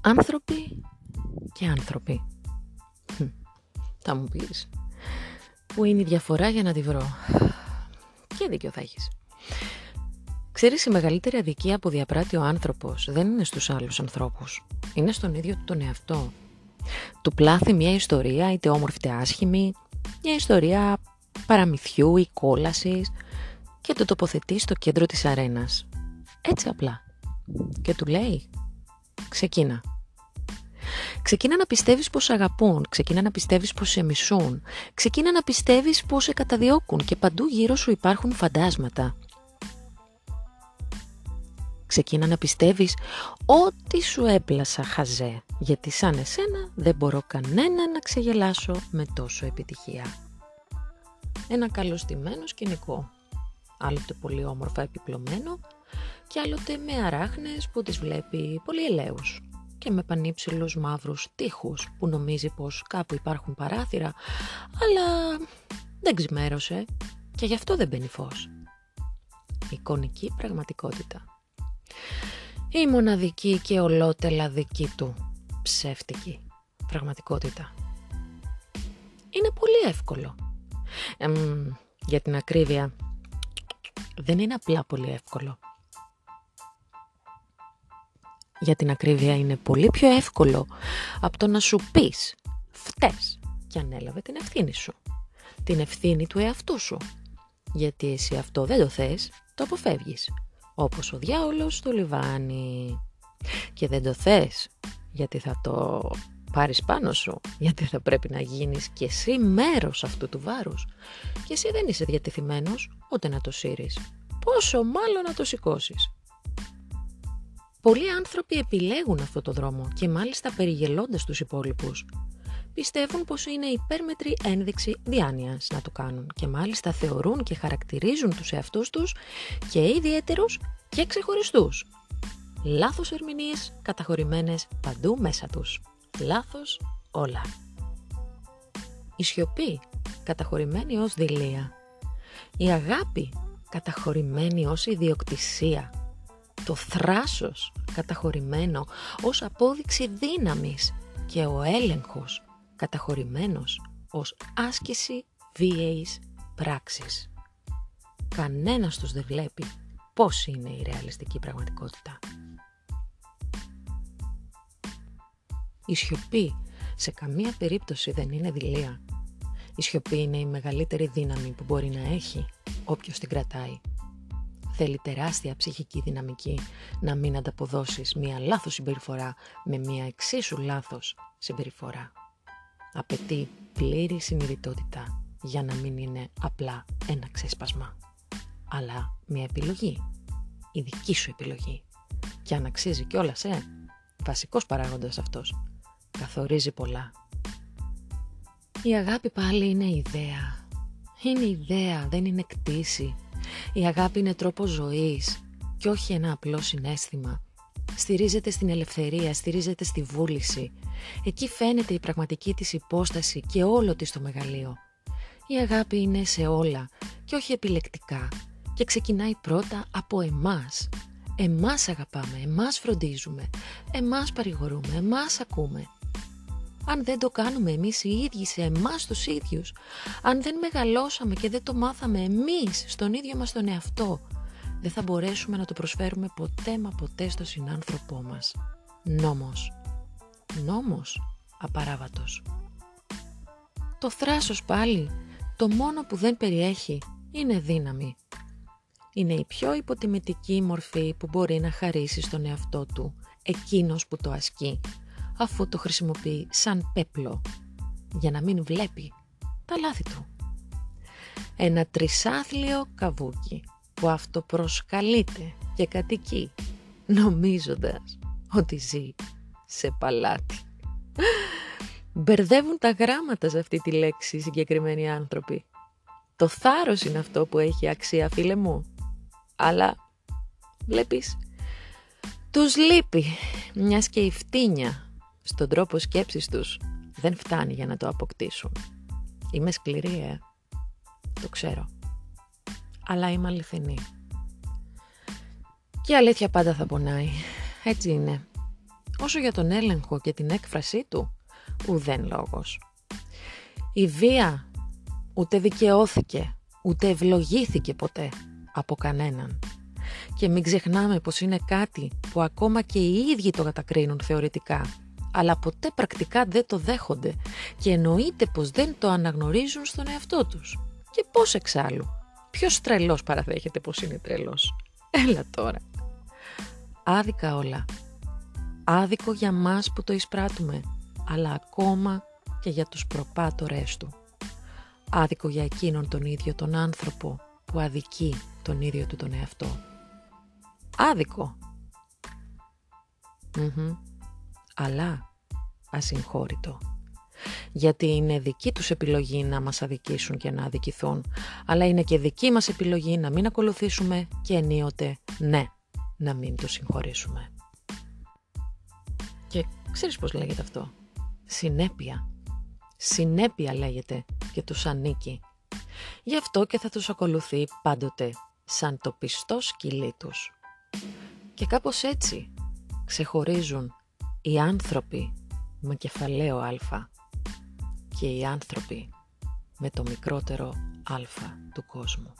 Άνθρωποι και άνθρωποι. Θα μου πεις. Πού είναι η διαφορά για να τη βρω; Και δίκιο θα έχεις. Ξέρεις, η μεγαλύτερη αδικία που διαπράττει ο άνθρωπος δεν είναι στους άλλους ανθρώπους. Είναι στον ίδιο του τον εαυτό. Του πλάθει μια ιστορία, είτε όμορφη είτε άσχημη, μια ιστορία παραμυθιού ή κόλασης και το τοποθετεί στο κέντρο της αρένας. Έτσι απλά. Και του λέει, ξεκίνα. Ξεκίνα να πιστεύεις πως αγαπούν, ξεκίνα να πιστεύεις πως σε μισούν, ξεκίνα να πιστεύεις πως σε καταδιώκουν και παντού γύρω σου υπάρχουν φαντάσματα. Ξεκίνα να πιστεύεις ότι σου έπλασα χαζέ, γιατί σαν εσένα δεν μπορώ κανένα να ξεγελάσω με τόσο επιτυχία. Ένα καλωστημένο σκηνικό, άλλοτε πολύ όμορφα επιπλωμένο και άλλοτε με αράχνες που τις βλέπει πολύ ελαίους και με πανύψηλους μαύρους τείχους που νομίζει πως κάπου υπάρχουν παράθυρα, αλλά δεν ξημέρωσε και γι' αυτό δεν μπαίνει φως. Εικονική πραγματικότητα. Η μοναδική και ολότελα δική του ψεύτικη πραγματικότητα. Είναι πολύ εύκολο. για την ακρίβεια, δεν είναι απλά πολύ εύκολο. Για την ακρίβεια είναι πολύ πιο εύκολο από το να σου πεις φταίς και ανέλαβε την ευθύνη σου. Την ευθύνη του εαυτού σου. Γιατί εσύ αυτό δεν το θες, το αποφεύγεις. Όπως ο διάολος στο λιβάνι. Και δεν το θες, γιατί θα το πάρεις πάνω σου, γιατί θα πρέπει να γίνεις και εσύ μέρος αυτού του βάρους. Και εσύ δεν είσαι διατεθειμένος ούτε να το σύρεις. Πόσο μάλλον να το σηκώσεις. Πολλοί άνθρωποι επιλέγουν αυτό το δρόμο και μάλιστα περιγελώντας τους υπόλοιπους. Πιστεύουν πως είναι υπέρμετρη ένδειξη διάνοιας να το κάνουν και μάλιστα θεωρούν και χαρακτηρίζουν τους εαυτούς τους και ιδιαίτερους και ξεχωριστούς. Λάθος ερμηνείες καταχωρημένες παντού μέσα τους. Λάθος όλα. Η σιωπή καταχωρημένη ως δηλία. Η αγάπη καταχωρημένη ως ιδιοκτησία το θράσος καταχωρημένο ως απόδειξη δύναμης και ο έλεγχος καταχωρημένος ως άσκηση βίαιης πράξης. Κανένας τους δεν βλέπει πώς είναι η ρεαλιστική πραγματικότητα. Η σιωπή σε καμία περίπτωση δεν είναι δηλία. Η σιωπή είναι η μεγαλύτερη δύναμη που μπορεί να έχει όποιος την κρατάει θέλει τεράστια ψυχική δυναμική να μην ανταποδώσεις μία λάθος συμπεριφορά με μία εξίσου λάθος συμπεριφορά. Απαιτεί πλήρη συνειδητότητα για να μην είναι απλά ένα ξέσπασμα, αλλά μία επιλογή, η δική σου επιλογή. Και αν αξίζει κιόλας, ε, βασικός παράγοντας αυτός, καθορίζει πολλά. Η αγάπη πάλι είναι ιδέα. Είναι ιδέα, δεν είναι κτήση. Η αγάπη είναι τρόπος ζωής και όχι ένα απλό συνέστημα. Στηρίζεται στην ελευθερία, στηρίζεται στη βούληση. Εκεί φαίνεται η πραγματική της υπόσταση και όλο της το μεγαλείο. Η αγάπη είναι σε όλα και όχι επιλεκτικά και ξεκινάει πρώτα από εμάς. Εμάς αγαπάμε, εμάς φροντίζουμε, εμάς παρηγορούμε, εμάς ακούμε αν δεν το κάνουμε εμείς οι ίδιοι σε εμάς τους ίδιους, αν δεν μεγαλώσαμε και δεν το μάθαμε εμείς στον ίδιο μας τον εαυτό, δεν θα μπορέσουμε να το προσφέρουμε ποτέ μα ποτέ στο συνάνθρωπό μας. Νόμος. Νόμος απαράβατος. Το θράσος πάλι, το μόνο που δεν περιέχει, είναι δύναμη. Είναι η πιο υποτιμητική μορφή που μπορεί να χαρίσει στον εαυτό του, εκείνος που το ασκεί, αφού το χρησιμοποιεί σαν πέπλο για να μην βλέπει τα λάθη του. Ένα τρισάθλιο καβούκι που αυτοπροσκαλείται και κατοικεί νομίζοντας ότι ζει σε παλάτι. Μπερδεύουν τα γράμματα σε αυτή τη λέξη οι συγκεκριμένοι άνθρωποι. Το θάρρος είναι αυτό που έχει αξία φίλε μου. Αλλά βλέπεις, τους λείπει μιας και η φτύνια στον τρόπο σκέψης τους δεν φτάνει για να το αποκτήσουν. Είμαι σκληρή, ε. Το ξέρω. Αλλά είμαι αληθινή. Και η αλήθεια πάντα θα πονάει. Έτσι είναι. όσο για τον έλεγχο και την έκφρασή του, ουδέν λόγος. Η βία ούτε δικαιώθηκε, ούτε ευλογήθηκε ποτέ από κανέναν. Και μην ξεχνάμε πως είναι κάτι που ακόμα και οι ίδιοι το κατακρίνουν θεωρητικά, αλλά ποτέ πρακτικά δεν το δέχονται και εννοείται πως δεν το αναγνωρίζουν στον εαυτό τους. Και πώς εξάλλου; Ποιος τρελός παραδέχεται πως είναι τρελός; Έλα τώρα. Άδικα όλα. Άδικο για μας που το εισπράττουμε, αλλά ακόμα και για τους προπάτορές του. Άδικο για εκείνον τον ίδιο τον άνθρωπο που αδικεί τον ίδιο του τον εαυτό. Άδικο. Αλλά ασυγχώρητο. Γιατί είναι δική τους επιλογή να μας αδικήσουν και να αδικηθούν, αλλά είναι και δική μας επιλογή να μην ακολουθήσουμε και ενίοτε ναι, να μην το συγχωρήσουμε. Και ξέρεις πώς λέγεται αυτό; Συνέπεια. Συνέπεια λέγεται και τους ανήκει. Γι' αυτό και θα τους ακολουθεί πάντοτε σαν το πιστό σκυλί τους. Και κάπως έτσι ξεχωρίζουν οι άνθρωποι με κεφαλαίο α και οι άνθρωποι με το μικρότερο α του κόσμου.